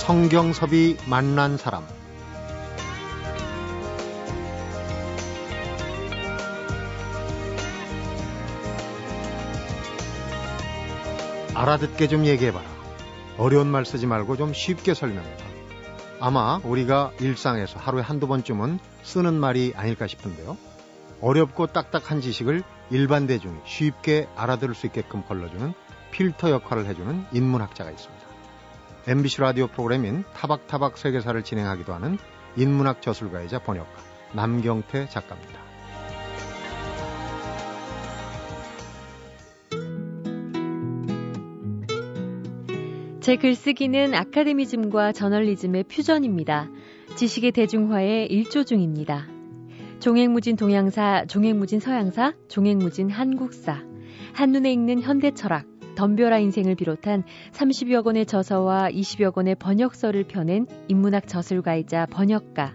성경섭이 만난 사람 알아듣게 좀 얘기해봐라. 어려운 말 쓰지 말고 좀 쉽게 설명해봐. 아마 우리가 일상에서 하루에 한두 번쯤은 쓰는 말이 아닐까 싶은데요. 어렵고 딱딱한 지식을 일반 대중이 쉽게 알아들을 수 있게끔 걸러주는 필터 역할을 해주는 인문학자가 있습니다. MBC 라디오 프로그램인 타박타박 세계사를 진행하기도 하는 인문학 저술가이자 번역가 남경태 작가입니다. 제 글쓰기는 아카데미즘과 저널리즘의 퓨전입니다. 지식의 대중화의 일조 중입니다. 종횡무진 동양사, 종횡무진 서양사, 종횡무진 한국사, 한눈에 읽는 현대 철학, 덤벼라 인생을 비롯한 30여 권의 저서와 20여 권의 번역서를 펴낸 인문학 저술가이자 번역가.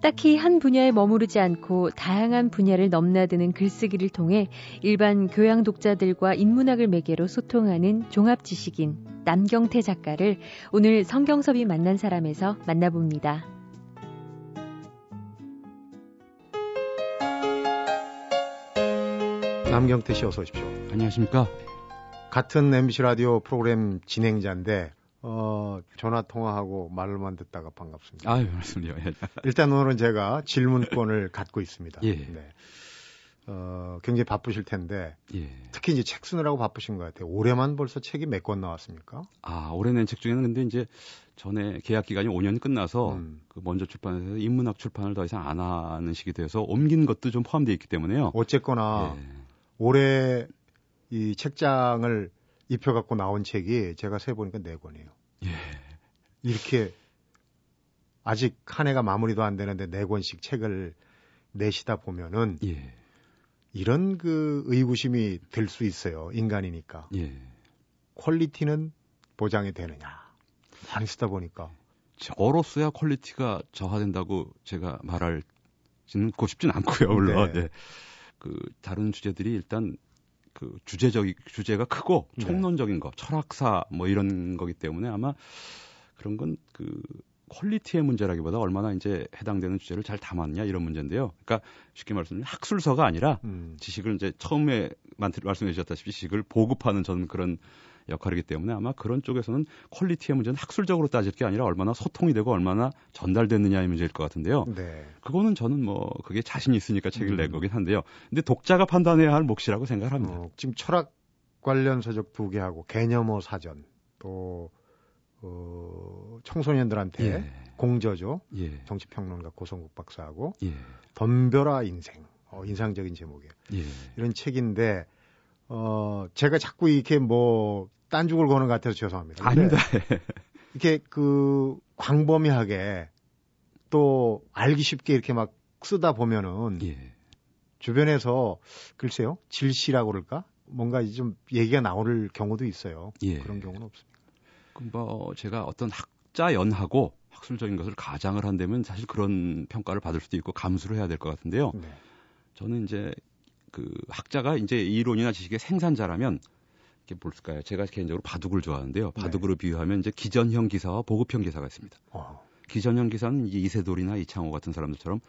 딱히 한 분야에 머무르지 않고 다양한 분야를 넘나드는 글쓰기를 통해 일반 교양 독자들과 인문학을 매개로 소통하는 종합 지식인 남경태 작가를 오늘 성경섭이 만난 사람에서 만나봅니다. 남경태 씨 어서 오십시오. 안녕하십니까? 같은 MBC 라디오 프로그램 진행자인데 어, 전화 통화하고 말로만 듣다가 반갑습니다. 아유, 말씀요. 예. 일단 오늘은 제가 질문권을 갖고 있습니다. 예. 네. 어, 굉장히 바쁘실 텐데 예. 특히 이제 책 쓰느라고 바쁘신 것 같아요. 올해만 벌써 책이 몇 권 나왔습니까? 아, 올해 낸책 중에는 근데 이제 전에 계약 기간이 5년 끝나서 음. 그 먼저 출판해서 인문학 출판을 더 이상 안 하는 시기 돼서 옮긴 것도 좀 포함되어 있기 때문에요. 어쨌거나 예. 올해 이 책장을 입혀 갖고 나온 책이 제가 세 보니까 네 권이에요. 예. 이렇게 아직 한 해가 마무리도 안 되는데 네 권씩 책을 내시다 보면은 예. 이런 그 의구심이 들 수 있어요. 인간이니까. 예. 퀄리티는 보장이 되느냐. 많이 쓰다 보니까. 저로서야 quality가 저하된다고 제가 말할 지는 고 싶진 않고요, 물론. 네. 네. 그 다른 주제들이 일단 그 주제적 주제가 크고 네. 총론적인 거, 철학사 뭐 이런 거기 때문에 아마 그런 건 그 quality의 문제라기보다 얼마나 이제 해당되는 주제를 잘 담았냐 이런 문제인데요. 그러니까 쉽게 말씀드리면 학술서가 아니라 음. 지식을 이제 처음에 말씀해 주셨다시피 지식을 보급하는 저는 그런 역할이기 때문에 아마 그런 쪽에서는 퀄리티의 문제는 학술적으로 따질 게 아니라 얼마나 소통이 되고 얼마나 전달됐느냐의 문제일 것 같은데요. 네. 그거는 저는 뭐 그게 자신이 있으니까 책을 음. 낸 거긴 한데요. 근데 독자가 판단해야 할 몫이라고 생각합니다. 어, 지금 철학 관련 서적 두 개 하고 개념어 사전 또 어, 청소년들한테 예. 공저죠. 예. 정치평론가 고성국 박사하고 예. 덤벼라 인생. 어, 인상적인 제목이에요. 예. 이런 책인데 어, 제가 자꾸 이렇게 뭐 딴죽을 거는 것 같아서 죄송합니다. 아닙니다. 이렇게 그 광범위하게 또 알기 쉽게 이렇게 막 쓰다 보면은 예. 주변에서 글쎄요 질시라고 그럴까 뭔가 좀 얘기가 나올 경우도 있어요. 예. 그런 경우는 없습니다. 뭐 제가 어떤 학자 연하고 학술적인 것을 가장을 한다면 사실 그런 평가를 받을 수도 있고 감수를 해야 될 것 같은데요. 네. 저는 이제 그 학자가 이제 이론이나 지식의 생산자라면 이게 뭘까요? 제가 개인적으로 바둑을 좋아하는데요. 네. 바둑으로 네. 비유하면 이제 기전형 기사와 보급형 기사가 있습니다. 어. 기전형 기사는 이제 이세돌이나 이창호 같은 사람들처럼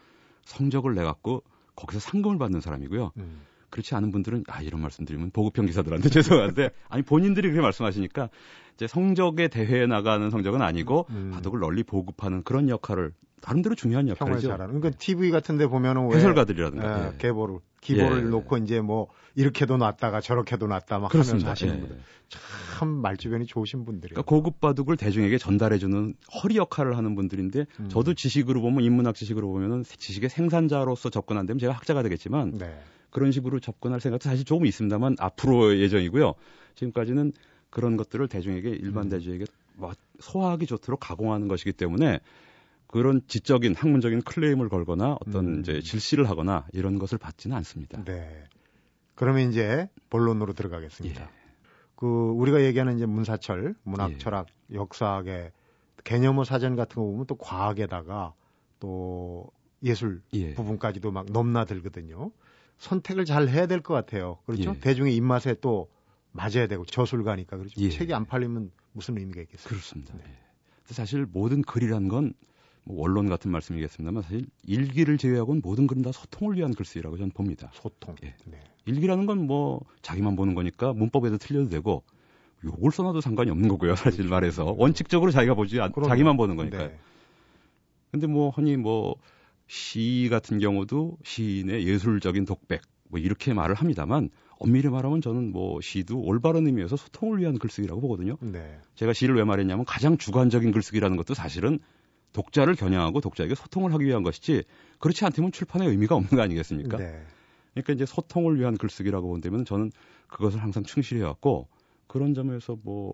성적을 내 갖고 거기서 상금을 받는 사람이고요. 음. 그렇지 않은 분들은 아 이런 말씀드리면 보급형 기사들한테 죄송한데 아니 본인들이 그렇게 말씀하시니까 이제 성적의 대회에 나가는 성적은 아니고 음. 바둑을 널리 보급하는 그런 역할을 나름대로 중요한 역할이죠. 잘하는. 그러니까 TV 같은데 보면은 해설가들이라든가 예, 계보를 예. 기보를 예. 놓고 이제 뭐 이렇게도 놨다가 저렇게도 놨다 막 그렇습니다. 하면서 하시는 예. 분들 참 말주변이 좋으신 분들이에요. 그러니까 고급 바둑을 대중에게 전달해주는 허리 역할을 하는 분들인데 음. 저도 지식으로 보면 인문학 지식으로 보면은 지식의 생산자로서 접근한다면 제가 학자가 되겠지만 네. 그런 식으로 접근할 생각도 사실 조금 있습니다만 앞으로 예정이고요. 지금까지는 그런 것들을 대중에게 일반 음. 대중에게 뭐 소화하기 좋도록 가공하는 것이기 때문에 그런 지적인 학문적인 클레임을 걸거나 어떤 음. 이제 질시를 하거나 이런 것을 받지는 않습니다. 네. 그러면 이제 본론으로 들어가겠습니다. 예. 그 우리가 얘기하는 이제 문사철, 문학, 예. 철학, 역사학의 개념어 사전 같은 거 보면 또 과학에다가 또 예술 예. 부분까지도 막 넘나들거든요. 선택을 잘 해야 될 것 같아요. 그렇죠? 예. 대중의 입맛에 또 맞아야 되고 저술가니까 그렇죠. 예. 책이 안 팔리면 무슨 의미가 있겠어요? 그렇습니다. 네. 사실 모든 글이란 건 뭐 원론 같은 말씀이겠습니다만 사실 일기를 제외하고는 모든 글은 다 소통을 위한 글쓰기라고 저는 봅니다. 소통. 예. 네. 일기라는 건 뭐 자기만 보는 거니까 문법에도 틀려도 되고 욕을 써놔도 상관이 없는 거고요. 사실 그렇죠. 말해서 원칙적으로 자기가 보지 않, 자기만 보는 거니까요. 네. 근데 뭐 흔히 뭐 시 같은 경우도 시인의 예술적인 독백 뭐 이렇게 말을 합니다만 엄밀히 말하면 저는 뭐 시도 올바른 의미에서 소통을 위한 글쓰기라고 보거든요. 네. 제가 시를 왜 말했냐면 가장 주관적인 글쓰기라는 것도 사실은 독자를 겨냥하고 독자에게 소통을 하기 위한 것이지 그렇지 않다면 출판의 의미가 없는 거 아니겠습니까? 네. 그러니까 이제 소통을 위한 글쓰기라고 본다면 저는 그것을 항상 충실히 해왔고 그런 점에서 뭐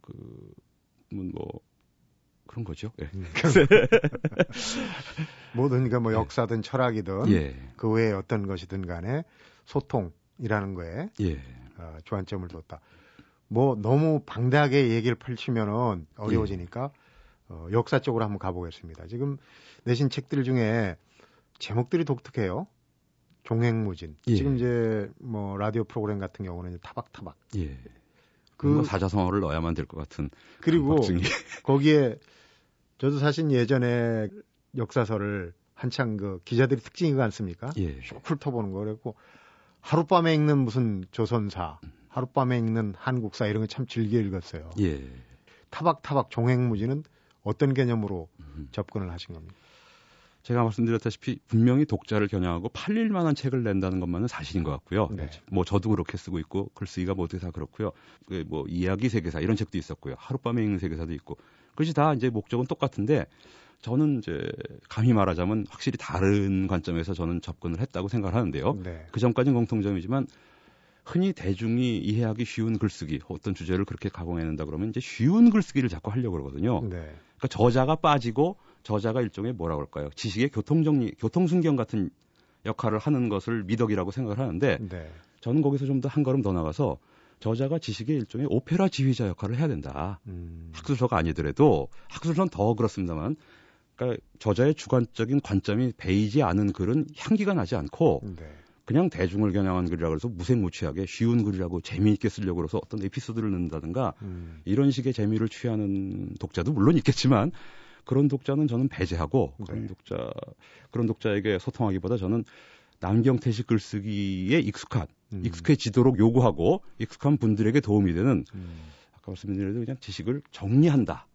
그, 뭐, 뭐 그런 거죠. 예. 음. 뭐든 그러니까 뭐 예. 역사든 철학이든 예. 그 외에 어떤 것이든 간에 소통이라는 거에 예. 어, 주안점을 뒀다. 뭐 너무 방대하게 얘기를 펼치면은 어려워지니까 예. 어, 역사 쪽으로 한번 가보겠습니다. 지금 내신 책들 중에 제목들이 독특해요. 종횡무진. 예. 지금 이제 뭐 라디오 프로그램 같은 경우는 타박타박. 예. 그 사자성어를 넣어야만 될 것 같은. 그리고 거기에 저도 사실 예전에 역사서를 한창 그 기자들이 특징이가 않습니까? 예. 훑어보는 거 그랬고 하룻밤에 읽는 무슨 조선사, 하룻밤에 읽는 한국사 이런 거 참 즐겨 읽었어요. 예. 타박타박 종횡무진은 어떤 개념으로 음. 접근을 하신 겁니까? 제가 말씀드렸다시피 분명히 독자를 겨냥하고 팔릴 만한 책을 낸다는 것만은 사실인 것 같고요. 네. 뭐 저도 그렇게 쓰고 있고 글쓰기가 모두 다 그렇고요. 그뭐 이야기 세계사 이런 책도 있었고요. 하룻밤에 읽는 세계사도 있고 그것이 다 이제 목적은 똑같은데 저는 이제 감히 말하자면 확실히 다른 관점에서 저는 접근을 했다고 생각을 하는데요. 네. 그 전까지는 공통점이지만 흔히 대중이 이해하기 쉬운 글쓰기 어떤 주제를 그렇게 가공해낸다 그러면 이제 쉬운 글쓰기를 자꾸 하려고 그러거든요. 네. 그러니까 저자가 빠지고 저자가 일종의 뭐라 그럴까요? 지식의 교통정리, 교통순경 같은 역할을 하는 것을 미덕이라고 생각을 하는데 네. 저는 거기서 좀 더 한 걸음 더 나가서 저자가 지식의 일종의 오페라 지휘자 역할을 해야 된다. 음. 학술서가 아니더라도 학술서는 더 그렇습니다만 그러니까 저자의 주관적인 관점이 베이지 않은 글은 향기가 나지 않고 네. 그냥 대중을 겨냥한 글이라 그래서 무색무취하게 쉬운 글이라고 재미있게 쓰려고 그래서 어떤 에피소드를 넣는다든가 음. 이런 식의 재미를 취하는 독자도 물론 있겠지만 그런 독자는 저는 배제하고 네. 그런 독자 그런 독자에게 소통하기보다 저는 남경태식 글쓰기에 익숙한 음. 익숙해지도록 요구하고 익숙한 분들에게 도움이 되는 음. 아까 말씀드린 대로 그냥 지식을 정리한다.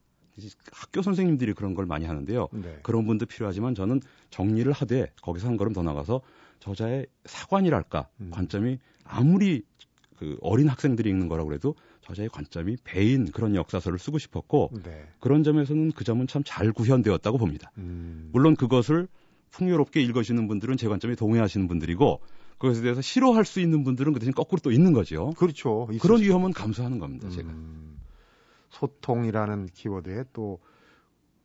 학교 선생님들이 그런 걸 많이 하는데요. 네. 그런 분도 필요하지만 저는 정리를 하되 거기서 한 걸음 더 나가서 저자의 사관이랄까 음. 관점이 아무리 그 어린 학생들이 읽는 거라고 그래도 저자의 관점이 배인 그런 역사서를 쓰고 싶었고 네. 그런 점에서는 그 점은 참 잘 구현되었다고 봅니다. 음. 물론 그것을 풍요롭게 읽으시는 분들은 제 관점에 동의하시는 분들이고 그것에 대해서 싫어할 수 있는 분들은 그 대신 거꾸로 또 있는 거죠. 그렇죠. 그런 위험은 감수하는 겁니다, 제가. 음, 소통이라는 키워드에 또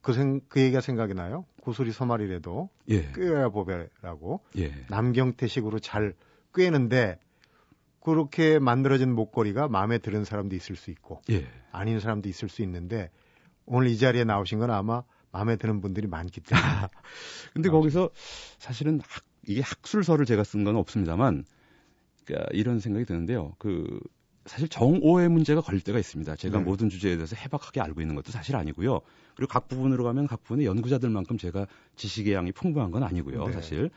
그 생, 그 얘기가 생각이 나요. 구슬이 서말이라도 예. 꿰어야 보배라고 예. 남경태식으로 잘 꿰는데 그렇게 만들어진 목걸이가 마음에 드는 사람도 있을 수 있고 예. 아닌 사람도 있을 수 있는데 오늘 이 자리에 나오신 건 아마 마음에 드는 분들이 많기 때문에. 근데 거기서 사실은 학, 이게 학술서를 제가 쓴 건 없습니다만, 그러니까 이런 생각이 드는데요. 그 사실 정오의 문제가 걸릴 때가 있습니다. 제가 네. 모든 주제에 대해서 해박하게 알고 있는 것도 사실 아니고요. 그리고 각 부분으로 가면 각 부분의 연구자들만큼 제가 지식의 양이 풍부한 건 아니고요. 네. 사실.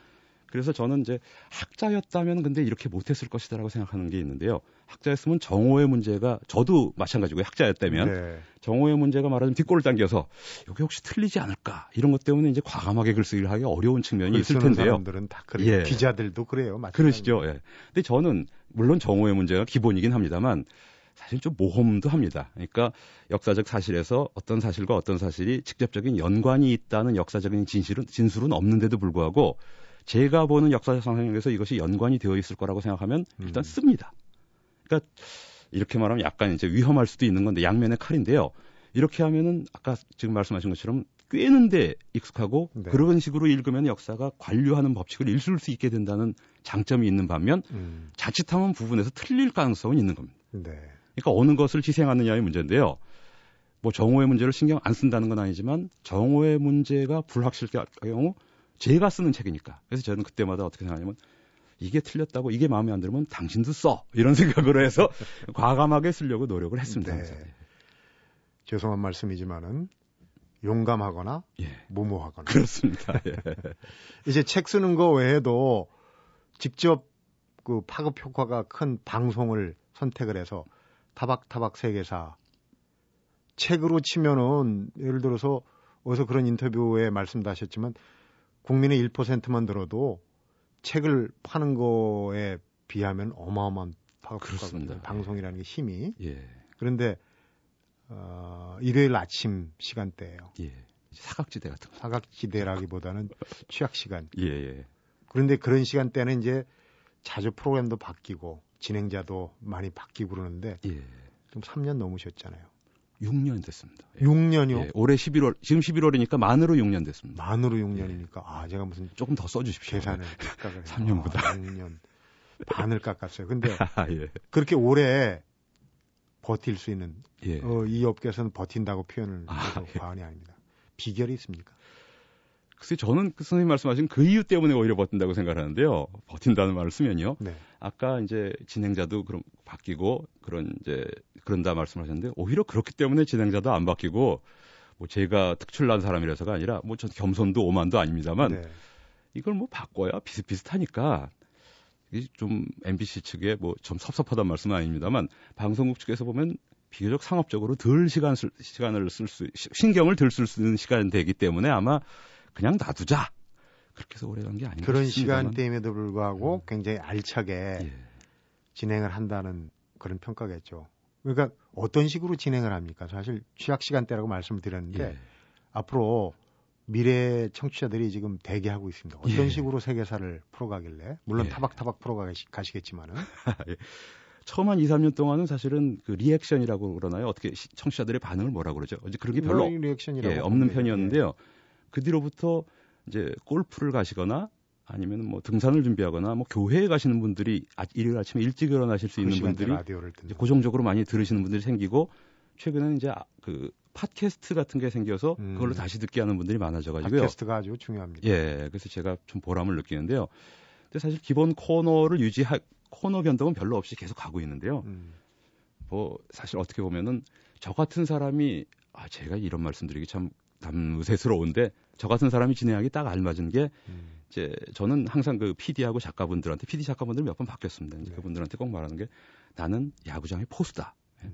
그래서 저는 이제 학자였다면 근데 이렇게 못했을 것이다라고 생각하는 게 있는데요. 학자였으면 정오의 문제가 저도 마찬가지고 학자였다면 네. 정오의 문제가 말하자면 뒷골을 당겨서 여기 혹시 틀리지 않을까 이런 것 때문에 이제 과감하게 글쓰기를 하기 어려운 측면이 있을 텐데요. 사람들은 다 그래요. 예. 기자들도 그래요. 마찬가지. 그러시죠. 예. 근데 저는 물론 정오의 문제가 기본이긴 합니다만 사실 좀 모험도 합니다. 그러니까 역사적 사실에서 어떤 사실과 어떤 사실이 직접적인 연관이 있다는 역사적인 진실은 진술은 없는데도 불구하고 제가 보는 역사적 상황에서 이것이 연관이 되어 있을 거라고 생각하면 일단 음. 씁니다. 그러니까 이렇게 말하면 약간 이제 위험할 수도 있는 건데 양면의 칼인데요. 이렇게 하면은 아까 지금 말씀하신 것처럼 꿰는데 익숙하고 네. 그런 식으로 읽으면 역사가 관료하는 법칙을 읽을 수 있게 된다는 장점이 있는 반면 음. 자칫하면 부분에서 틀릴 가능성은 있는 겁니다. 네. 그러니까 어느 것을 희생하느냐의 문제인데요. 뭐 정오의 문제를 신경 안 쓴다는 건 아니지만 정오의 문제가 불확실할 경우 제가 쓰는 책이니까. 그래서 저는 그때마다 어떻게 생각하냐면 이게 틀렸다고 이게 마음에 안 들면 당신도 써 이런 생각으로 해서 과감하게 쓰려고 노력을 했습니다. 네. 죄송한 말씀이지만은 용감하거나 예. 무모하거나. 그렇습니다. 예. 이제 책 쓰는 거 외에도 직접 그 파급 효과가 큰 방송을 선택을 해서 타박타박 세계사 책으로 치면은 예를 들어서 어디서 그런 인터뷰에 말씀도 하셨지만 국민의 1%만 들어도 책을 파는 거에 비하면 어마어마한 파급효과거든요. 방송이라는 게 힘이. 예. 그런데 어, 일요일 아침 시간대예요. 예. 사각지대 같은 거. 사각지대라기보다는 취약 시간. 예, 예. 그런데 그런 시간대는 이제 자주 프로그램도 바뀌고 진행자도 많이 바뀌고 그러는데 예. 좀 3년 넘으셨잖아요. 6년 됐습니다. 예. 6년이요? 예, 올해 11월, 지금 11월이니까 만으로 6년 됐습니다. 만으로 6년이니까, 예. 아, 제가 무슨. 조금 더 써주십시오. 계산을 착각을 3년보다. 아, 6년. 반을 깎았어요. 근데, 아, 예. 그렇게 오래 버틸 수 있는, 예. 어, 이 업계에서는 버틴다고 표현을 아, 해도 예. 과언이 아닙니다. 비결이 있습니까? 글쎄, 저는 그 선생님 말씀하신 그 이유 때문에 오히려 버틴다고 생각하는데요. 버틴다는 말을 쓰면요. 네. 아까 이제 진행자도 그럼 바뀌고 그런 이제 그런다 말씀하셨는데 오히려 그렇기 때문에 진행자도 안 바뀌고 뭐 제가 특출난 사람이라서가 아니라 뭐 전 겸손도 오만도 아닙니다만 네. 이걸 뭐 바꿔야 비슷비슷하니까 이게 좀 MBC 측에 뭐 좀 섭섭하단 말씀은 아닙니다만 방송국 측에서 보면 비교적 상업적으로 덜 시간 쓸, 시간을 쓸 수 신경을 덜 쓸 수 있는 시간이 되기 때문에 아마 그냥 놔두자 그렇게 해서 오래 간 게 아닌가 그런 싶습니다만. 시간대임에도 불구하고 굉장히 알차게 예. 진행을 한다는 그런 평가겠죠. 그러니까 어떤 식으로 진행을 합니까? 사실 취약 시간대라고 말씀을 드렸는데 예. 앞으로 미래 청취자들이 지금 대기하고 있습니다. 어떤 예. 식으로 세계사를 풀어가길래 물론 예. 타박타박 풀어가시겠지만은 예. 처음 한 2, 3년 동안은 사실은 그 리액션이라고 그러나요? 어떻게 시- 청취자들의 반응을 뭐라 그러죠? 이제 그런 게 별로 뭐 리액션이라고 예, 없는 편이었는데요. 그 뒤로부터 이제 골프를 가시거나 아니면 뭐 등산을 준비하거나 뭐 교회에 가시는 분들이 아, 일요일 아침에 일찍 일어나실 수그 있는 분들이 고정적으로 많이 들으시는 분들이 생기고 최근에는 이제 아, 그 팟캐스트 같은 게 생겨서 음. 그걸로 다시 듣게 하는 분들이 많아져가지고요. 팟캐스트가 아주 중요합니다. 예, 그래서 제가 좀 보람을 느끼는데요. 근데 사실 기본 코너를 유지할 코너 변동은 별로 없이 계속 가고 있는데요. 음, 뭐 사실 어떻게 보면은 저 같은 사람이 아 제가 이런 말씀드리기 참 남의스러운데 저 같은 사람이 진행하기 딱 알맞은 게 음, 이제 저는 항상 그 PD하고 작가분들한테 PD 작가분들 몇 번 바뀌었습니다. 이제 네. 그분들한테 꼭 말하는 게 나는 야구장의 포수다. 음.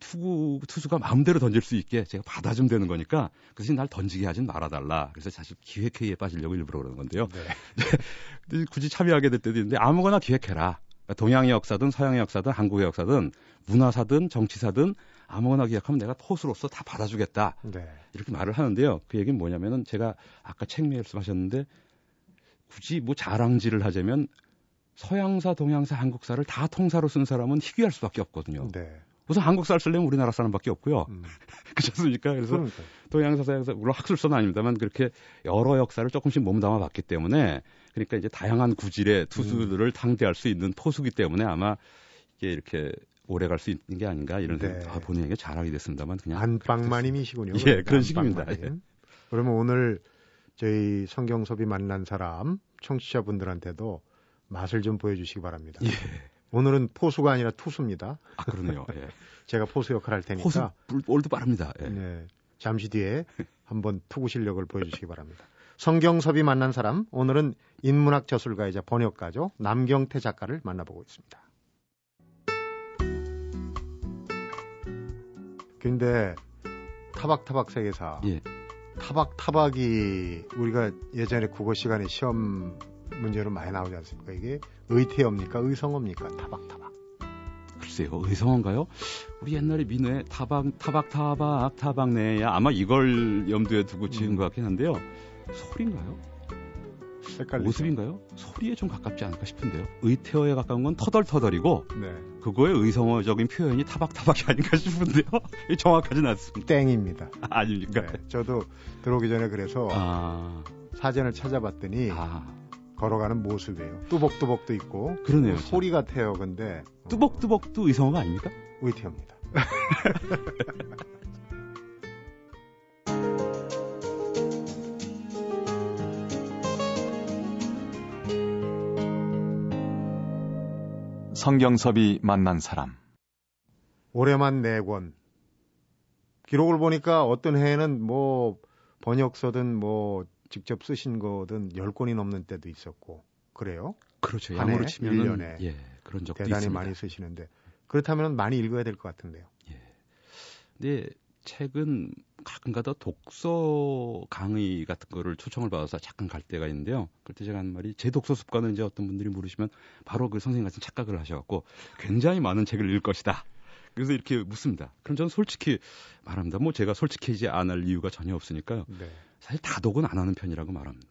투구 투수가 마음대로 던질 수 있게 제가 받아주면 되는 거니까 그 대신 날 던지게 하진 말아달라. 그래서 사실 기획회의에 빠지려고 일부러 그러는 건데요. 네. 굳이 참여하게 될 때도 있는데 아무거나 기획해라. 그러니까 동양의 역사든 서양의 역사든 한국의 역사든 문화사든 정치사든 아무거나 기획하면 내가 포수로서 다 받아주겠다. 네. 이렇게 말을 하는데요. 그 얘기는 뭐냐면은 제가 아까 책 말씀하셨는데 굳이 뭐 자랑질을 하자면 서양사, 동양사, 한국사를 다 통사로 쓴 사람은 희귀할 수밖에 없거든요. 네. 우선 한국사를 쓰려면 우리나라 사람밖에 없고요. 음. 그렇지 않습니까? 그래서 그러니까 동양사, 서양사, 물론 학술서는 아닙니다만 그렇게 여러 역사를 조금씩 몸담아 봤기 때문에 그러니까 이제 다양한 구질의 투수들을 음. 상대할 수 있는 포수기 때문에 아마 이게 이렇게 오래 갈 수 있는 게 아닌가 이런 네. 생각, 아, 본인에게 자랑이 됐습니다만 그냥 안방마님이시군요. 예, 그러니까 그런 식입니다. 안방마님. 그러면 오늘 저희 성경섭이 만난 사람 청취자분들한테도 맛을 좀 보여주시기 바랍니다. 예. 오늘은 포수가 아니라 투수입니다. 아 그러네요. 예. 제가 포수 역할 할 테니까 볼- 볼도 빠릅니다. 예. 네, 잠시 뒤에 한번 투구 실력을 보여주시기 바랍니다. 성경섭이 만난 사람 오늘은 인문학 저술가이자 번역가죠 남경태 작가를 만나보고 있습니다. 근데 타박타박 세계사 예. 타박타박이 우리가 예전에 국어 시간에 시험 문제로 많이 나오지 않습니까? 이게 의태어입니까? 의성어입니까? 타박타박. 글쎄요, 의성어인가요? 우리 옛날에 민회 타박 타박 타박 타박내야 아마 이걸 염두에 두고 지은 음. 것 같긴 한데요. 소리인가요? 헷갈리죠? 모습인가요? 소리에 좀 가깝지 않을까 싶은데요. 의태어에 가까운 건 터덜터덜이고 네. 그거의 의성어적인 표현이 타박타박이 아닌가 싶은데요. 정확하진 않습니다. 땡입니다. 아닙니까? 네, 저도 들어오기 전에 그래서 아, 사전을 찾아봤더니 아, 걸어가는 모습이에요. 뚜벅뚜벅도 있고 그러네요. 소리 같아요. 근데 어, 뚜벅뚜벅도 의성어가 아닙니까? 의태어입니다. 성경섭이 만난 사람. 올해만 네 권, 기록을 보니까 어떤 해에는 뭐 번역서든 뭐 직접 쓰신 거든 10권이 넘는 때도 있었고 그래요? 그렇죠. 양으로 치면은 예, 그런 적도 대단히 있습니다. 많이 쓰시는데 그렇다면 많이 읽어야 될 것 같은데요. 예. 근데 책은 가끔가다 독서 강의 같은 거를 초청을 받아서 잠깐 갈 때가 있는데요. 그때 제가 하는 말이 제 독서 습관은 이제 어떤 분들이 물으시면 바로 그 선생님 같은 착각을 하셔갖고 굉장히 많은 책을 읽을 것이다. 그래서 이렇게 묻습니다. 그럼 저는 솔직히 말합니다. 뭐 제가 솔직해지지 않을 이유가 전혀 없으니까요. 네. 사실 다독은 안 하는 편이라고 말합니다.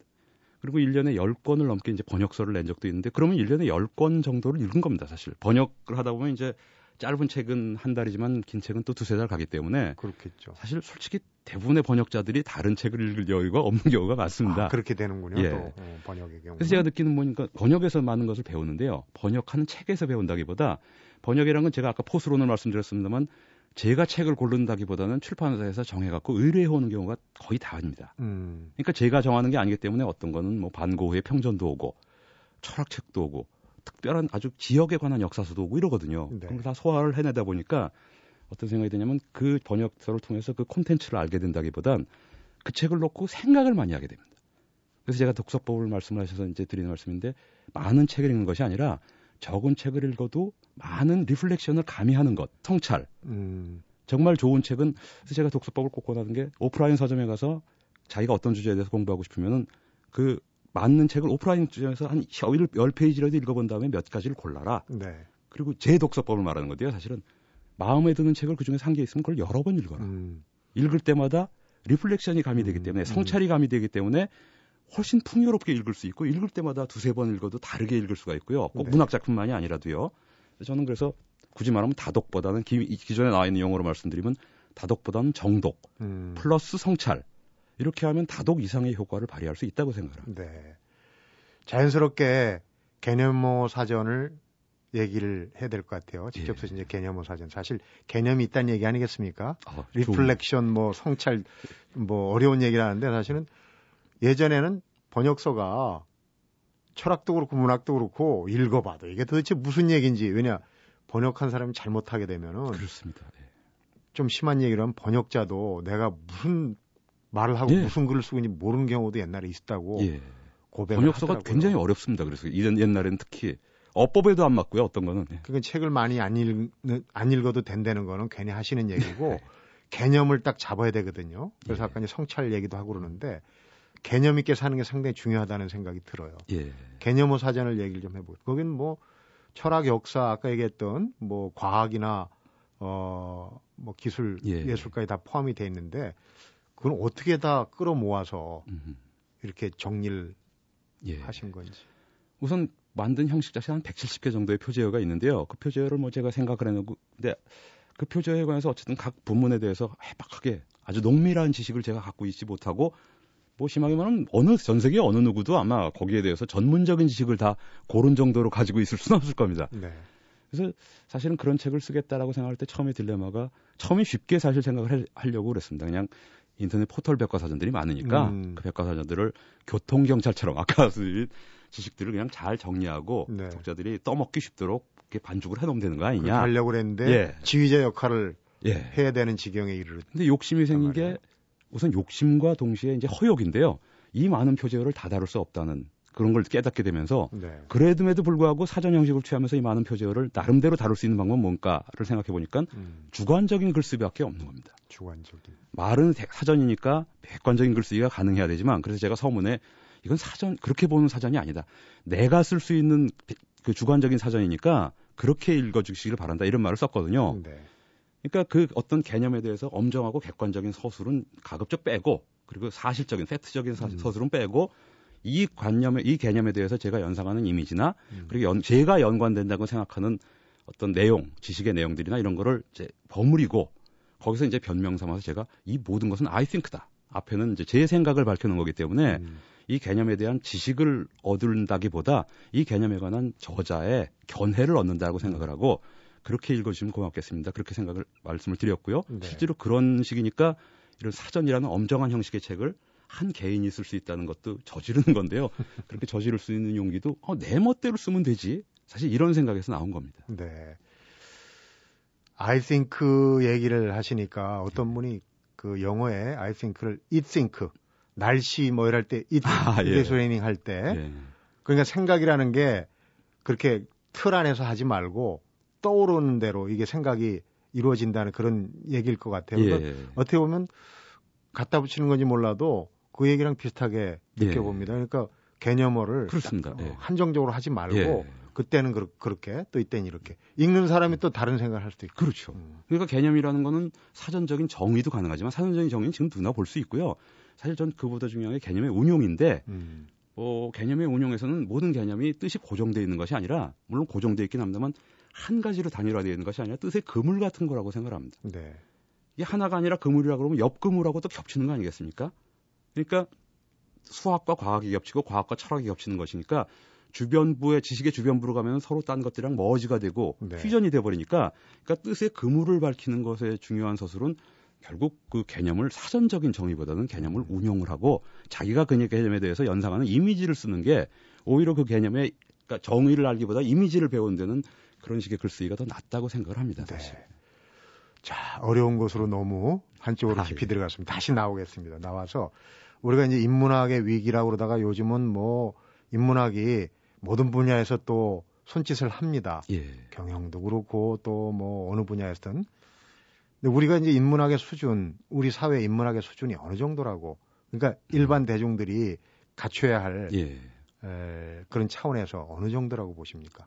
그리고 1년에 10권을 넘게 이제 번역서를 낸 적도 있는데 그러면 1년에 10권 정도를 읽은 겁니다, 사실. 번역을 하다 보면 이제 짧은 책은 한 달이지만 긴 책은 또 두세 달 가기 때문에 그렇겠죠. 사실 솔직히 대부분의 번역자들이 다른 책을 읽을 여유가 없는 경우가 많습니다. 아, 그렇게 되는군요. 예. 또 어, 번역의 경우. 그래서 제가 느끼는 뭐니까 번역에서 많은 것을 배우는데요. 번역하는 책에서 배운다기보다 번역이라는 건 제가 아까 포스론을 말씀드렸습니다만 제가 책을 고른다기보다는 출판사에서 정해갖고 의뢰해 오는 경우가 거의 다입니다. 음, 그러니까 제가 정하는 게 아니기 때문에 어떤 거는 뭐 반고흐의 평전도 오고 철학책도 오고 특별한 아주 지역에 관한 역사서도 오고 이러거든요. 네. 걸다 소화를 해내다 보니까 어떤 생각이 드냐면 그 번역서를 통해서 그 콘텐츠를 알게 된다기보단 그 책을 놓고 생각을 많이 하게 됩니다. 그래서 제가 독서법을 말씀을 하셔서 이제 드리는 말씀인데 많은 책을 읽는 것이 아니라 적은 책을 읽어도 많은 리플렉션을 가미하는 것, 성찰. 음, 정말 좋은 책은 그래서 제가 독서법을 꼭 권하는 게 오프라인 서점에 가서 자기가 어떤 주제에 대해서 공부하고 싶으면은 그 맞는 책을 오프라인 주제에서 한 10페이지라도 읽어본 다음에 몇 가지를 골라라. 네. 그리고 제 독서법을 말하는 건데요. 사실은 마음에 드는 책을 그 중에 한개 있으면 그걸 여러 번 읽어라. 음, 읽을 때마다 reflection이 가미되기 음, 때문에 음. 성찰이 가미되기 때문에 훨씬 풍요롭게 읽을 수 있고 읽을 때마다 두세 번 읽어도 다르게 읽을 수가 있고요. 꼭 네. 문학 작품만이 아니라도요. 저는 그래서 굳이 말하면 다독보다는 기, 기존에 나와 있는 용어로 말씀드리면 다독보다는 정독 음, 플러스 성찰 이렇게 하면 다독 이상의 효과를 발휘할 수 있다고 생각을 합니다. 네. 자연스럽게 개념어 사전을 얘기를 해야 될 것 같아요. 직접 예. 쓰신 이제 개념어 사전. 사실 개념이 있다는 얘기 아니겠습니까? 아, reflection, 뭐 성찰, 뭐 어려운 얘기를 하는데 사실은 예전에는 번역서가 철학도 그렇고 문학도 그렇고 읽어봐도 이게 도대체 무슨 얘기인지 왜냐 번역한 사람이 잘못하게 되면은 그렇습니다. 예. 좀 심한 얘기를 하면 번역자도 내가 무슨 말을 하고 예. 무슨 글을 쓰고 있는지 모르는 경우도 옛날에 있었다고 예. 고백을 번역서가 하더라고요. 굉장히 어렵습니다. 그래서 이전 옛날에는 특히 어법에도 안 맞고요. 어떤 거는 예. 그건 책을 많이 안, 읽, 안 읽어도 된다는 거는 괜히 하시는 얘기고 개념을 딱 잡아야 되거든요. 그래서 예. 아까 이제 성찰 얘기도 하고 그러는데 개념 있게 사는 게 상당히 중요하다는 생각이 들어요. 예. 개념호 사전을 얘기를 좀 해보고 거기는 뭐 철학, 역사 아까 얘기했던 뭐 과학이나 어 뭐 기술, 예. 예. 술까지다 포함이 돼 있는데 그건 어떻게 다 끌어모아서 음흠. 이렇게 정리를 예. 하신 건지. 우선 만든 형식 자체가 한 170개 정도의 표제어가 있는데요. 그 표제어를 뭐 제가 생각을 해놓고, 근데 그 표제어에 관해서 어쨌든 각 부문에 대해서 해박하게 아주 농밀한 지식을 제가 갖고 있지 못하고, 뭐 심하게 말하면 어느 전 세계 어느 누구도 아마 거기에 대해서 전문적인 지식을 다 고른 정도로 가지고 있을 수는 없을 겁니다. 네. 그래서 사실은 그런 책을 쓰겠다라고 생각할 때 처음에 딜레마가 처음에 쉽게 사실 생각을 해- 하려고 그랬습니다. 그냥 인터넷 포털 백과사전들이 많으니까 음. 그 백과사전들을 교통경찰처럼 아까 쓰신 지식들을 그냥 잘 정리하고 네. 독자들이 떠먹기 쉽도록 이렇게 반죽을 해놓으면 되는 거 아니냐. 하려고 그랬는데 예. 지휘자 역할을 예. 해야 되는 지경에 이르렀. 근데 욕심이 생긴. 게 우선 욕심과 동시에 이제 허욕인데요. 이 많은 표제어를 다 다룰 수 없다는 그런 걸 깨닫게 되면서 네. 그래도 불구하고 사전 형식을 취하면서 이 많은 표제어를 나름대로 다룰 수 있는 방법은 뭔가를 생각해 보니까 음, 주관적인 글쓰기밖에 없는 겁니다. 주관적인. 말은 대- 사전이니까 객관적인 글쓰기가 가능해야 되지만 그래서 제가 서문에 이건 사전 그렇게 보는 사전이 아니다. 내가 쓸 수 있는 비- 그 주관적인 사전이니까 그렇게 읽어주시기를 바란다 이런 말을 썼거든요. 네. 그러니까 그 어떤 개념에 대해서 엄정하고 객관적인 서술은 가급적 빼고 그리고 사실적인 팩트적인 사- 음. 서술은 빼고 이 관념에 이 개념에 대해서 제가 연상하는 이미지나 음. 그리고 연- 제가 연관된다고 생각하는 어떤 내용, 지식의 내용들이나 이런 거를 이제 버무리고 거기서 이제 변명 삼아서 제가 이 모든 것은 I think다. 앞에는 이제 제 생각을 밝혀놓은 거기 때문에 음, 이 개념에 대한 지식을 얻는다기보다 이 개념에 관한 저자의 견해를 얻는다고 생각을 하고 그렇게 읽어주시면 고맙겠습니다. 그렇게 생각을 말씀을 드렸고요. 네. 실제로 그런 식이니까 이런 사전이라는 엄정한 형식의 책을 한 개인이 쓸 수 있다는 것도 저지르는 건데요. 그렇게 저지를 수 있는 용기도 어, 내 멋대로 쓰면 되지. 사실 이런 생각에서 나온 겁니다. 네. I think 얘기를 하시니까 어떤 분이 그 영어에 I think를 it think 날씨 뭐 이럴 때 it 아, 예. 트레이닝 할때 예. 그러니까 생각이라는 게 그렇게 틀 안에서 하지 말고 떠오르는 대로 이게 생각이 이루어진다는 그런 얘기일 것 같아요. 예. 그러니까 어떻게 보면 갖다 붙이는 건지 몰라도 그 얘기랑 비슷하게 예. 느껴봅니다. 그러니까 개념어를 그렇습니다. 딱, 어, 예. 한정적으로 하지 말고 예. 그때는 그, 그렇 게 또 이때는 이렇게 읽는 사람이 또 다른 생각을 할 수도 있고. 그렇죠. 음. 그러니까 개념이라는 거는 사전적인 정의도 가능하지만 사전적인 정의는 지금 누구나 볼 수 있고요. 사실 전 그보다 중요한 게 개념의 운용인데 음. 뭐 개념의 운용에서는 모든 개념이 뜻이 고정되어 있는 것이 아니라 물론 고정되어 있긴 합니다만 한 가지로 단일화되어 있는 것이 아니라 뜻의 그물 같은 거라고 생각합니다. 네. 이게 하나가 아니라 그물이라 그러면 옆 그물하고 또 겹치는 거 아니겠습니까? 그러니까 수학과 과학이 겹치고 과학과 철학이 겹치는 것이니까 주변부의 지식의 주변부로 가면 서로 딴 것들이랑 머지가 되고 네. 퓨전이 돼 버리니까 그러니까 뜻의 그물을 밝히는 것에 중요한 서술은 결국 그 개념을 사전적인 정의보다는 개념을 운용을 하고 자기가 그 개념에 대해서 연상하는 이미지를 쓰는 게 오히려 그 개념의 그러니까 정의를 알기보다 이미지를 배우는 데는 그런 식의 글쓰기가 더 낫다고 생각을 합니다. 사실. 네. 자, 어려운 곳으로 너무 한쪽으로 아, 깊이 예. 들어갔습니다. 다시 나오겠습니다. 나와서 우리가 이제 인문학의 위기라고 그러다가 요즘은 뭐 인문학이 모든 분야에서 또 손짓을 합니다. 예. 경영도 그렇고 또 뭐 어느 분야에서든. 근데 우리가 이제 인문학의 수준, 우리 사회 인문학의 수준이 어느 정도라고. 그러니까 일반 대중들이 갖춰야 할 예. 에, 그런 차원에서 어느 정도라고 보십니까?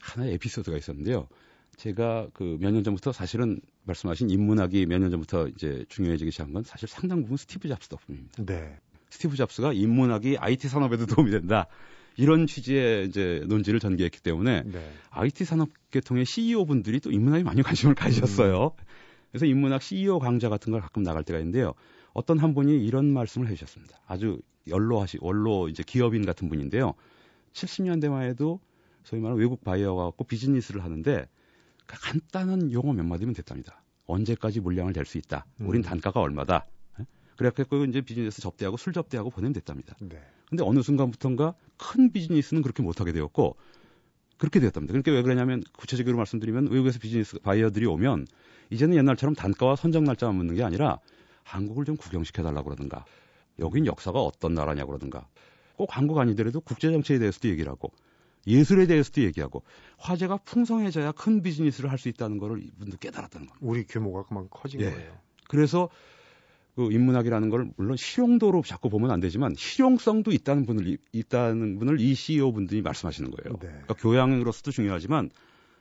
하나의 에피소드가 있었는데요. 제가 그 몇 년 전부터 사실은 말씀하신 인문학이 몇 년 전부터 이제 중요해지기 시작한 건 사실 상당 부분 스티브 잡스 덕분입니다. 네. 스티브 잡스가 인문학이 IT 산업에도 도움이 된다. 이런 취지의 이제 논지를 전개했기 때문에 네. IT 산업 계통의 CEO 분들이 또 인문학에 많이 관심을 가지셨어요. 그래서 인문학 CEO 강좌 같은 걸 가끔 나갈 때가 있는데요. 어떤 한 분이 이런 말씀을 해주셨습니다. 아주 연로하시, 원로 이제 기업인 같은 분인데요. 70년대만 해도 소위 말하는 외국 바이어가 와갖고 비즈니스를 하는데 간단한 용어 몇 마디면 됐답니다. 언제까지 물량을 낼 수 있다. 우린 음. 단가가 얼마다. 그래갖고 이제 비즈니스 접대하고 술 접대하고 보내면 됐답니다. 네. 근데 어느 순간부터인가 큰 비즈니스는 그렇게 못하게 되었고 그렇게 되었답니다. 그러니까 왜 그러냐면 구체적으로 말씀드리면 외국에서 비즈니스 바이어들이 오면 이제는 옛날처럼 단가와 선적 날짜만 묻는 게 아니라 한국을 좀 구경시켜 달라고 그러든가 여긴 역사가 어떤 나라냐고 그러든가 꼭 한국 아니더라도 국제 정치에 대해서도 얘기를 하고 예술에 대해서도 얘기하고 화제가 풍성해져야 큰 비즈니스를 할 수 있다는 거를 이분도 깨달았다는 겁니다. 우리 규모가 그만큼 커진 예. 거예요. 그래서 그 인문학이라는 걸 물론 실용도로 자꾸 보면 안 되지만 실용성도 있다는 분을 이- 있다는 분을 이 CEO 분들이 말씀하시는 거예요. 네. 그러니까 교양으로서도 중요하지만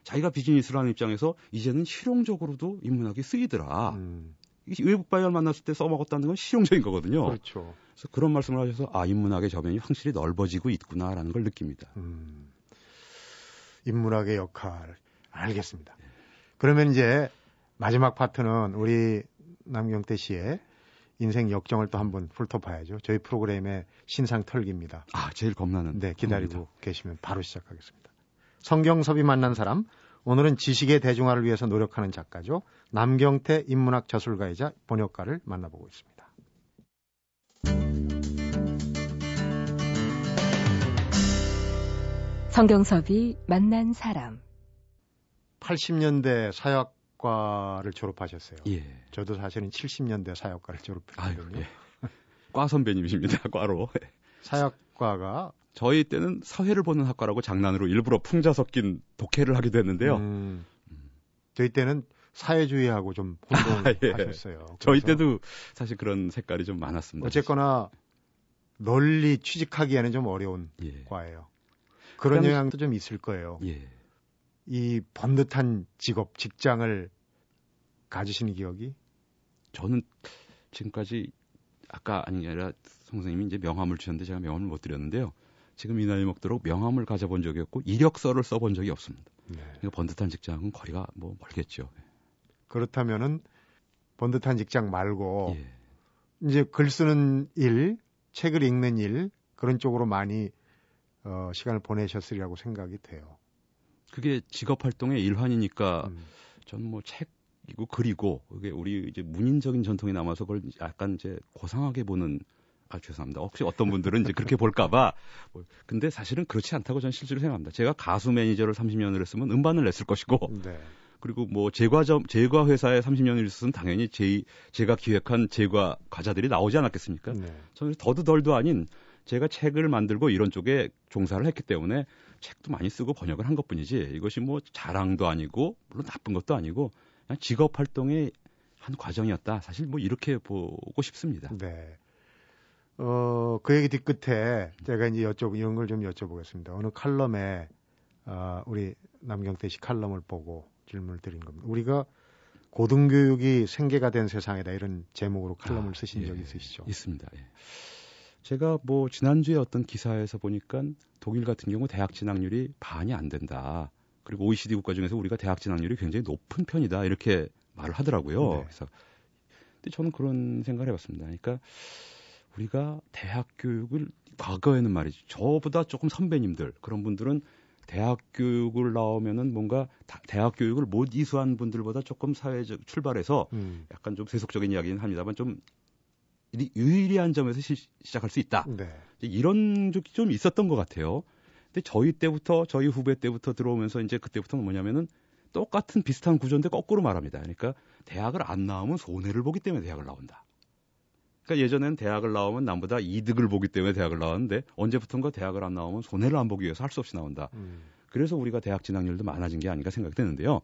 자기가 비즈니스를 하는 입장에서 이제는 실용적으로도 인문학이 쓰이더라. 음, 외국 바이어를 만났을 때 써먹었다는 건 실용적인 거거든요. 그렇죠. 그래서 그런 말씀을 하셔서 아 인문학의 저변이 확실히 넓어지고 있구나라는 걸 느낍니다. 음, 인문학의 역할 알겠습니다. 그러면 이제 마지막 파트는 우리 남경태 씨의 인생 역정을 또 한번 훑어봐야죠. 저희 프로그램의 신상 털기입니다. 아 제일 겁나는. 네, 기다리고 겁니다. 계시면 바로 시작하겠습니다. 성경섭이 만난 사람, 오늘은 지식의 대중화를 위해서 노력하는 작가죠. 남경태 인문학 저술가이자 번역가를 만나보고 있습니다. 성경섭이 만난 사람. 80년대 사역과를 졸업하셨어요. 예. 저도 사실은 70년대 사역과를 졸업했거든요. 예. 과 선배님이십니다. 과로. 사역과가 저희 때는 사회를 보는 학과라고 장난으로 일부러 풍자 섞인 독해를 하기도 했는데요. 음, 저희 때는 사회주의하고 좀 아, 예. 혼동하셨어요. 저희 때도 사실 그런 색깔이 좀 많았습니다. 어쨌거나 널리 취직하기에는 좀 어려운 예. 과예요. 그런 영향도 좀 있을 거예요. 예. 이 번듯한 직업, 직장을 가지시는 기억이 저는 지금까지 아까 아니라 송 선생님이 이제 명함을 주셨는데 제가 명함을 못 드렸는데요. 지금 이 나이 먹도록 명함을 가져본 적이 없고 이력서를 써본 적이 없습니다. 그러니까 번듯한 직장은 거리가 뭐 멀겠죠. 그렇다면은 번듯한 직장 말고 예. 이제 글 쓰는 일, 책을 읽는 일 그런 쪽으로 많이 어, 시간을 보내셨으리라고 생각이 돼요. 그게 직업 활동의 일환이니까 음. 저는 뭐 책이고 글이고 그게 우리 이제 문인적인 전통이 남아서 그걸 약간 이제 고상하게 보는 아 죄송합니다. 혹시 어떤 분들은 이제 그렇게 볼까봐 뭐, 근데 사실은 그렇지 않다고 저는 실제로 생각합니다. 제가 가수 매니저를 30년을 했으면 음반을 냈을 것이고 네. 그리고 뭐 제과점 제과 회사에 30년을 있었으면 당연히 제 제가 기획한 제과 과자들이 나오지 않았겠습니까? 네. 저는 더도 덜도 아닌 제가 책을 만들고 이런 쪽에 종사를 했기 때문에 책도 많이 쓰고 번역을 한 것뿐이지 이것이 뭐 자랑도 아니고 물론 나쁜 것도 아니고 그냥 직업 활동의 한 과정이었다. 사실 뭐 이렇게 보고 싶습니다. 네. 어, 그 얘기 뒤끝에 제가 이제 여쭤 이런 걸 좀 여쭤보겠습니다. 어느 칼럼에 어, 우리 남경태 씨 칼럼을 보고 질문을 드린 겁니다. 우리가 고등교육이 생계가 된 세상이다 이런 제목으로 칼럼을 아, 쓰신 예, 적이 있으시죠? 있습니다. 예. 제가 뭐 지난주에 어떤 기사에서 보니까 독일 같은 경우 대학 진학률이 반이 안 된다. 그리고 OECD 국가 중에서 우리가 대학 진학률이 굉장히 높은 편이다. 이렇게 말을 하더라고요. 네. 그래서 근데 저는 그런 생각을 해봤습니다. 그러니까 우리가 대학 교육을 과거에는 말이죠. 저보다 조금 선배님들 그런 분들은 대학 교육을 나오면은 뭔가 대학 교육을 못 이수한 분들보다 조금 사회적 출발해서 음. 약간 좀 세속적인 이야기는 합니다만 좀 유리한 점에서 시, 작할수 있다. 네. 이런 적이 좀 있었던 것 같아요. 근데 저희 때부터 저희 후배 때부터 들어오면서 이제 그때부터는 뭐냐면은 똑같은 비슷한 구조인데 거꾸로 말합니다. 그러니까 대학을 안 나오면 손해를 보기 때문에 대학을 나온다. 그러니까 예전엔 대학을 나오면 남보다 이득을 보기 때문에 대학을 나왔는데 언제부턴가 대학을 안 나오면 손해를 안 보기 위해서 할 수 없이 나온다. 음. 그래서 우리가 대학 진학률도 많아진 게 아닌가 생각이 드는데요.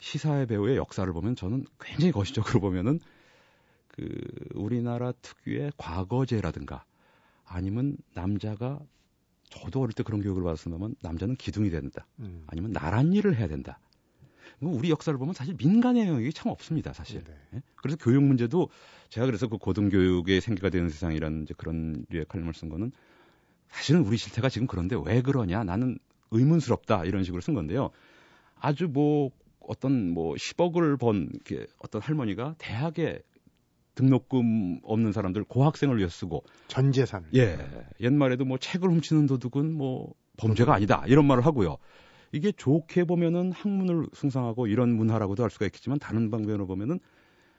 시사회 배우의 역사를 보면 저는 굉장히 거시적으로 보면은 그 우리나라 특유의 과거제라든가 아니면 남자가 저도 어릴 때 그런 교육을 받았으면 남자는 기둥이 된다. 음. 아니면 나란 일을 해야 된다. 뭐 우리 역사를 보면 사실 민간의 영역이 참 없습니다, 사실. 네. 예? 그래서 교육 문제도 제가 그래서 그 고등교육의 생계가 되는 세상이라는 이제 그런 류의 칼럼을 쓴 거는 사실은 우리 실태가 지금 그런데 왜 그러냐 나는 의문스럽다 이런 식으로 쓴 건데요. 아주 뭐 어떤 뭐 10억을 번 어떤 할머니가 대학에 등록금 없는 사람들 고학생을 위해 쓰고. 전 재산을. 예. 옛말에도 뭐 책을 훔치는 도둑은 뭐 범죄가 아니다. 이런 말을 하고요. 이게 좋게 보면은 학문을 숭상하고 이런 문화라고도 할 수가 있겠지만 다른 방면으로 보면은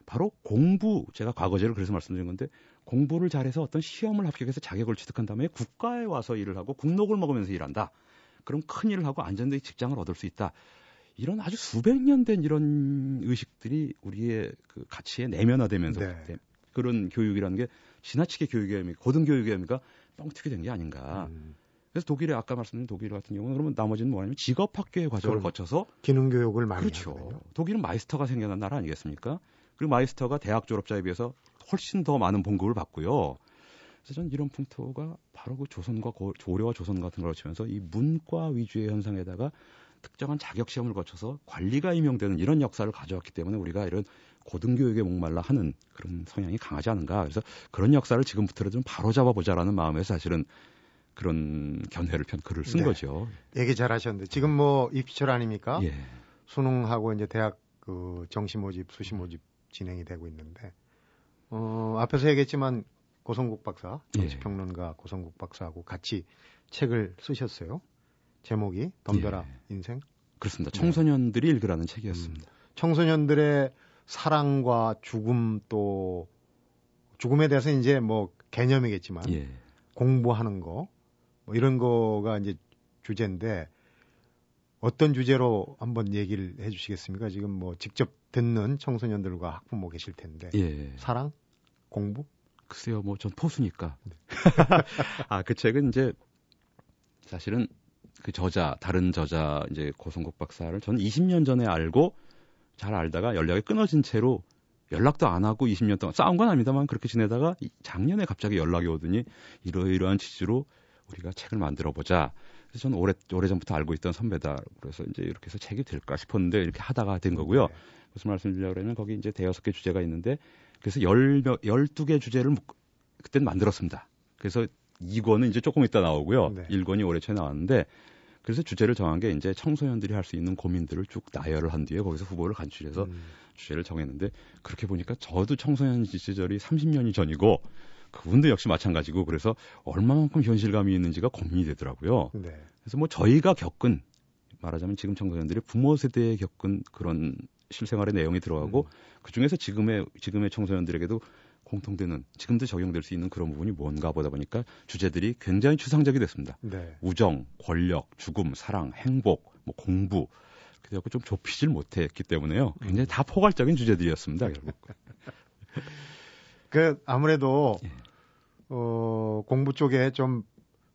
바로 공부. 제가 과거제를 그래서 말씀드린 건데 공부를 잘해서 어떤 시험을 합격해서 자격을 취득한 다음에 국가에 와서 일을 하고 국록을 먹으면서 일한다. 그럼 큰 일을 하고 안전되게 직장을 얻을 수 있다. 이런 아주 수백 년 된 이런 의식들이 우리의 그 가치에 내면화되면서 네. 그런 교육이라는 게 지나치게 교육의 의미, 고등교육의 의미가 뻥튀기 된 게 아닌가. 음. 그래서 독일에 아까 말씀드린 독일 같은 경우는 그러면 나머지는 뭐냐면 직업 학교의 과정을 거쳐서 기능 교육을 많이 그렇죠. 하거든요. 독일은 마이스터가 생겨난 나라 아니겠습니까? 그리고 마이스터가 대학 졸업자에 비해서 훨씬 더 많은 봉급을 받고요. 그래서 저는 이런 풍토가 바로 그 조선과 고, 고려와 조선 같은 걸 거치면서 이 문과 위주의 현상에다가 특정한 자격 시험을 거쳐서 관리가 임명되는 이런 역사를 가져왔기 때문에 우리가 이런 고등교육에 목말라 하는 그런 성향이 강하지 않은가. 그래서 그런 역사를 지금부터라도 좀 바로잡아 보자라는 마음에서 사실은 그런 견해를 편 글을 쓴 네. 거죠. 얘기 잘하셨는데 지금 뭐 입시철 아닙니까? 예. 수능하고 이제 대학 그 정시 모집, 수시 모집 진행이 되고 있는데 어, 앞에서 얘기했지만 고성국 박사, 정치평론가 예. 고성국 박사하고 같이 책을 쓰셨어요. 제목이 덤벼라 예. 인생. 그렇습니다. 청소년들이 네. 읽으라는 책이었습니다. 음, 청소년들의 사랑과 죽음 또 죽음에 대해서 이제 뭐 개념이겠지만 예. 공부하는 거 뭐 이런 거가 이제 주제인데 어떤 주제로 한번 얘기를 해 주시겠습니까? 지금 뭐 직접 듣는 청소년들과 학부모 계실 텐데. 예. 사랑? 공부? 글쎄요, 뭐 전 포수니까. 네. 아, 그 책은 이제 사실은 그 저자, 다른 저자 이제 고성국 박사를 저는 20년 전에 알고 잘 알다가 연락이 끊어진 채로 연락도 안 하고 20년 동안 싸운 건 아닙니다만 그렇게 지내다가 작년에 갑자기 연락이 오더니 이러이러한 취지로 우리가 책을 만들어 보자. 그래서 저는 오래 오래 전부터 알고 있던 선배다. 그래서 이제 이렇게 해서 책이 될까 싶었는데 이렇게 하다가 된 거고요. 네. 무슨 말씀드리려고 그러면 거기 이제 대여섯 개 주제가 있는데 그래서 열 열두 개 주제를 그때는 만들었습니다. 그래서 2권은 이제 조금 있다 나오고요. 네. 1권이 올해 초에 나왔는데 그래서 주제를 정한 게 이제 청소년들이 할 수 있는 고민들을 쭉 나열을 한 뒤에 거기서 후보를 간추려서 음. 주제를 정했는데 그렇게 보니까 저도 청소년 시절이 30년이 전이고 그분도 역시 마찬가지고 그래서 얼마만큼 현실감이 있는지가 고민이 되더라고요. 네. 그래서 뭐 저희가 겪은 말하자면 지금 청소년들이 부모 세대에 겪은 그런 실생활의 내용이 들어가고 음. 그 중에서 지금의 지금의 청소년들에게도 공통되는 지금도 적용될 수 있는 그런 부분이 뭔가 보다 보니까 주제들이 굉장히 추상적이 됐습니다. 네. 우정, 권력, 죽음, 사랑, 행복, 뭐 공부 그래갖고 좀 좁히질 못했기 때문에요. 굉장히 다 포괄적인 주제들이었습니다. 결국. 그 아무래도 예. 어, 공부 쪽에 좀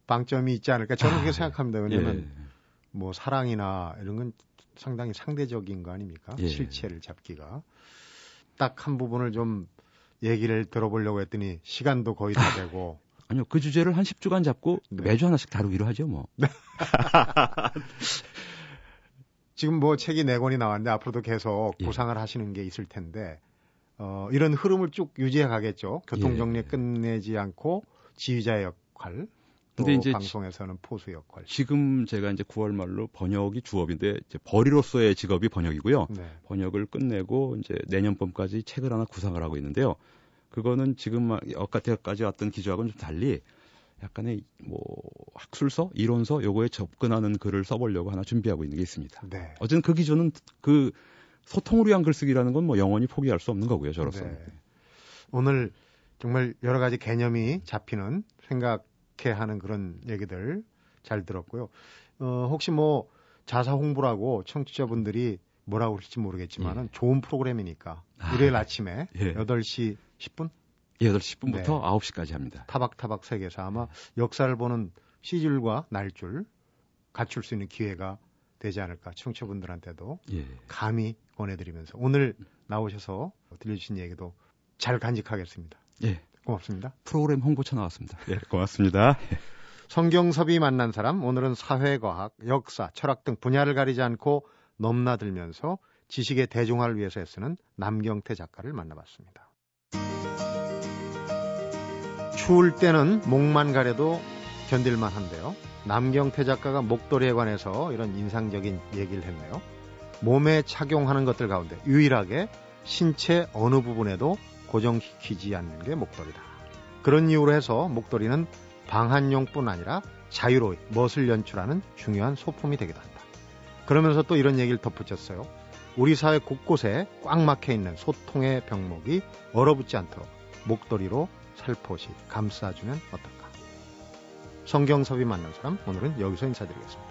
방점이 있지 않을까 저는 그렇게 아, 생각합니다. 왜냐하면 예. 뭐 사랑이나 이런 건 상당히 상대적인 거 아닙니까? 예. 실체를 잡기가 딱 한 부분을 좀 얘기를 들어보려고 했더니 시간도 거의 다 되고 아니요 그 주제를 한 10주간 잡고 네. 매주 하나씩 다루기로 하죠 뭐. 네. 지금 뭐 책이 네 권이 나왔는데 앞으로도 계속 예. 구상을 하시는 게 있을 텐데 어, 이런 흐름을 쭉 유지해 가겠죠. 교통 정리 예. 끝내지 않고 지휘자의 역할. 근데 이제 방송에서는 포수 역할. 지금 제가 이제 9월 말로 번역이 주업인데 이제 벌이로서의 직업이 번역이고요. 네. 번역을 끝내고 이제 내년 봄까지 책을 하나 구상을 하고 있는데요. 그거는 지금 여까지 왔던 기조하고는 좀 달리 약간의 뭐 학술서, 이론서 요거에 접근하는 글을 써보려고 하나 준비하고 있는 게 있습니다. 네. 어쨌든 그 기조는 그 소통을 위한 글쓰기라는 건 뭐 영원히 포기할 수 없는 거고요, 저로서. 네. 오늘 정말 여러 가지 개념이 잡히는 생각 해 하는 그런 얘기들 잘 들었고요. 어, 혹시 뭐 자사 홍보라고 청취자분들이 뭐라고 그럴지 모르겠지만은 예. 좋은 프로그램이니까 아, 일요일 아침에 예. 8시 10분? 8시 10분부터 네. 9시까지 합니다. 타박타박 세계에서 아마 역사를 보는 시줄과 날줄 갖출 수 있는 기회가 되지 않을까 청취자분들한테도 예. 감히 권해드리면서 오늘 나오셔서 들려주신 얘기도 잘 간직하겠습니다. 예. 고맙습니다. 프로그램 홍보차 나왔습니다. 예, 고맙습니다. 성경섭이 만난 사람 오늘은 사회과학, 역사, 철학 등 분야를 가리지 않고 넘나들면서 지식의 대중화를 위해서 애쓰는 남경태 작가를 만나봤습니다. 추울 때는 목만 가려도 견딜만 한데요. 남경태 작가가 목도리에 관해서 이런 인상적인 얘기를 했네요. 몸에 착용하는 것들 가운데 유일하게 신체 어느 부분에도 고정시키지 않는 게 목도리다. 그런 이유로 해서 목도리는 방한용뿐 아니라 자유로이 멋을 연출하는 중요한 소품이 되기도 한다. 그러면서 또 이런 얘기를 덧붙였어요. 우리 사회 곳곳에 꽉 막혀 있는 소통의 병목이 얼어붙지 않도록 목도리로 살포시 감싸주면 어떨까? 성경섭이 만난 사람 오늘은 여기서 인사드리겠습니다.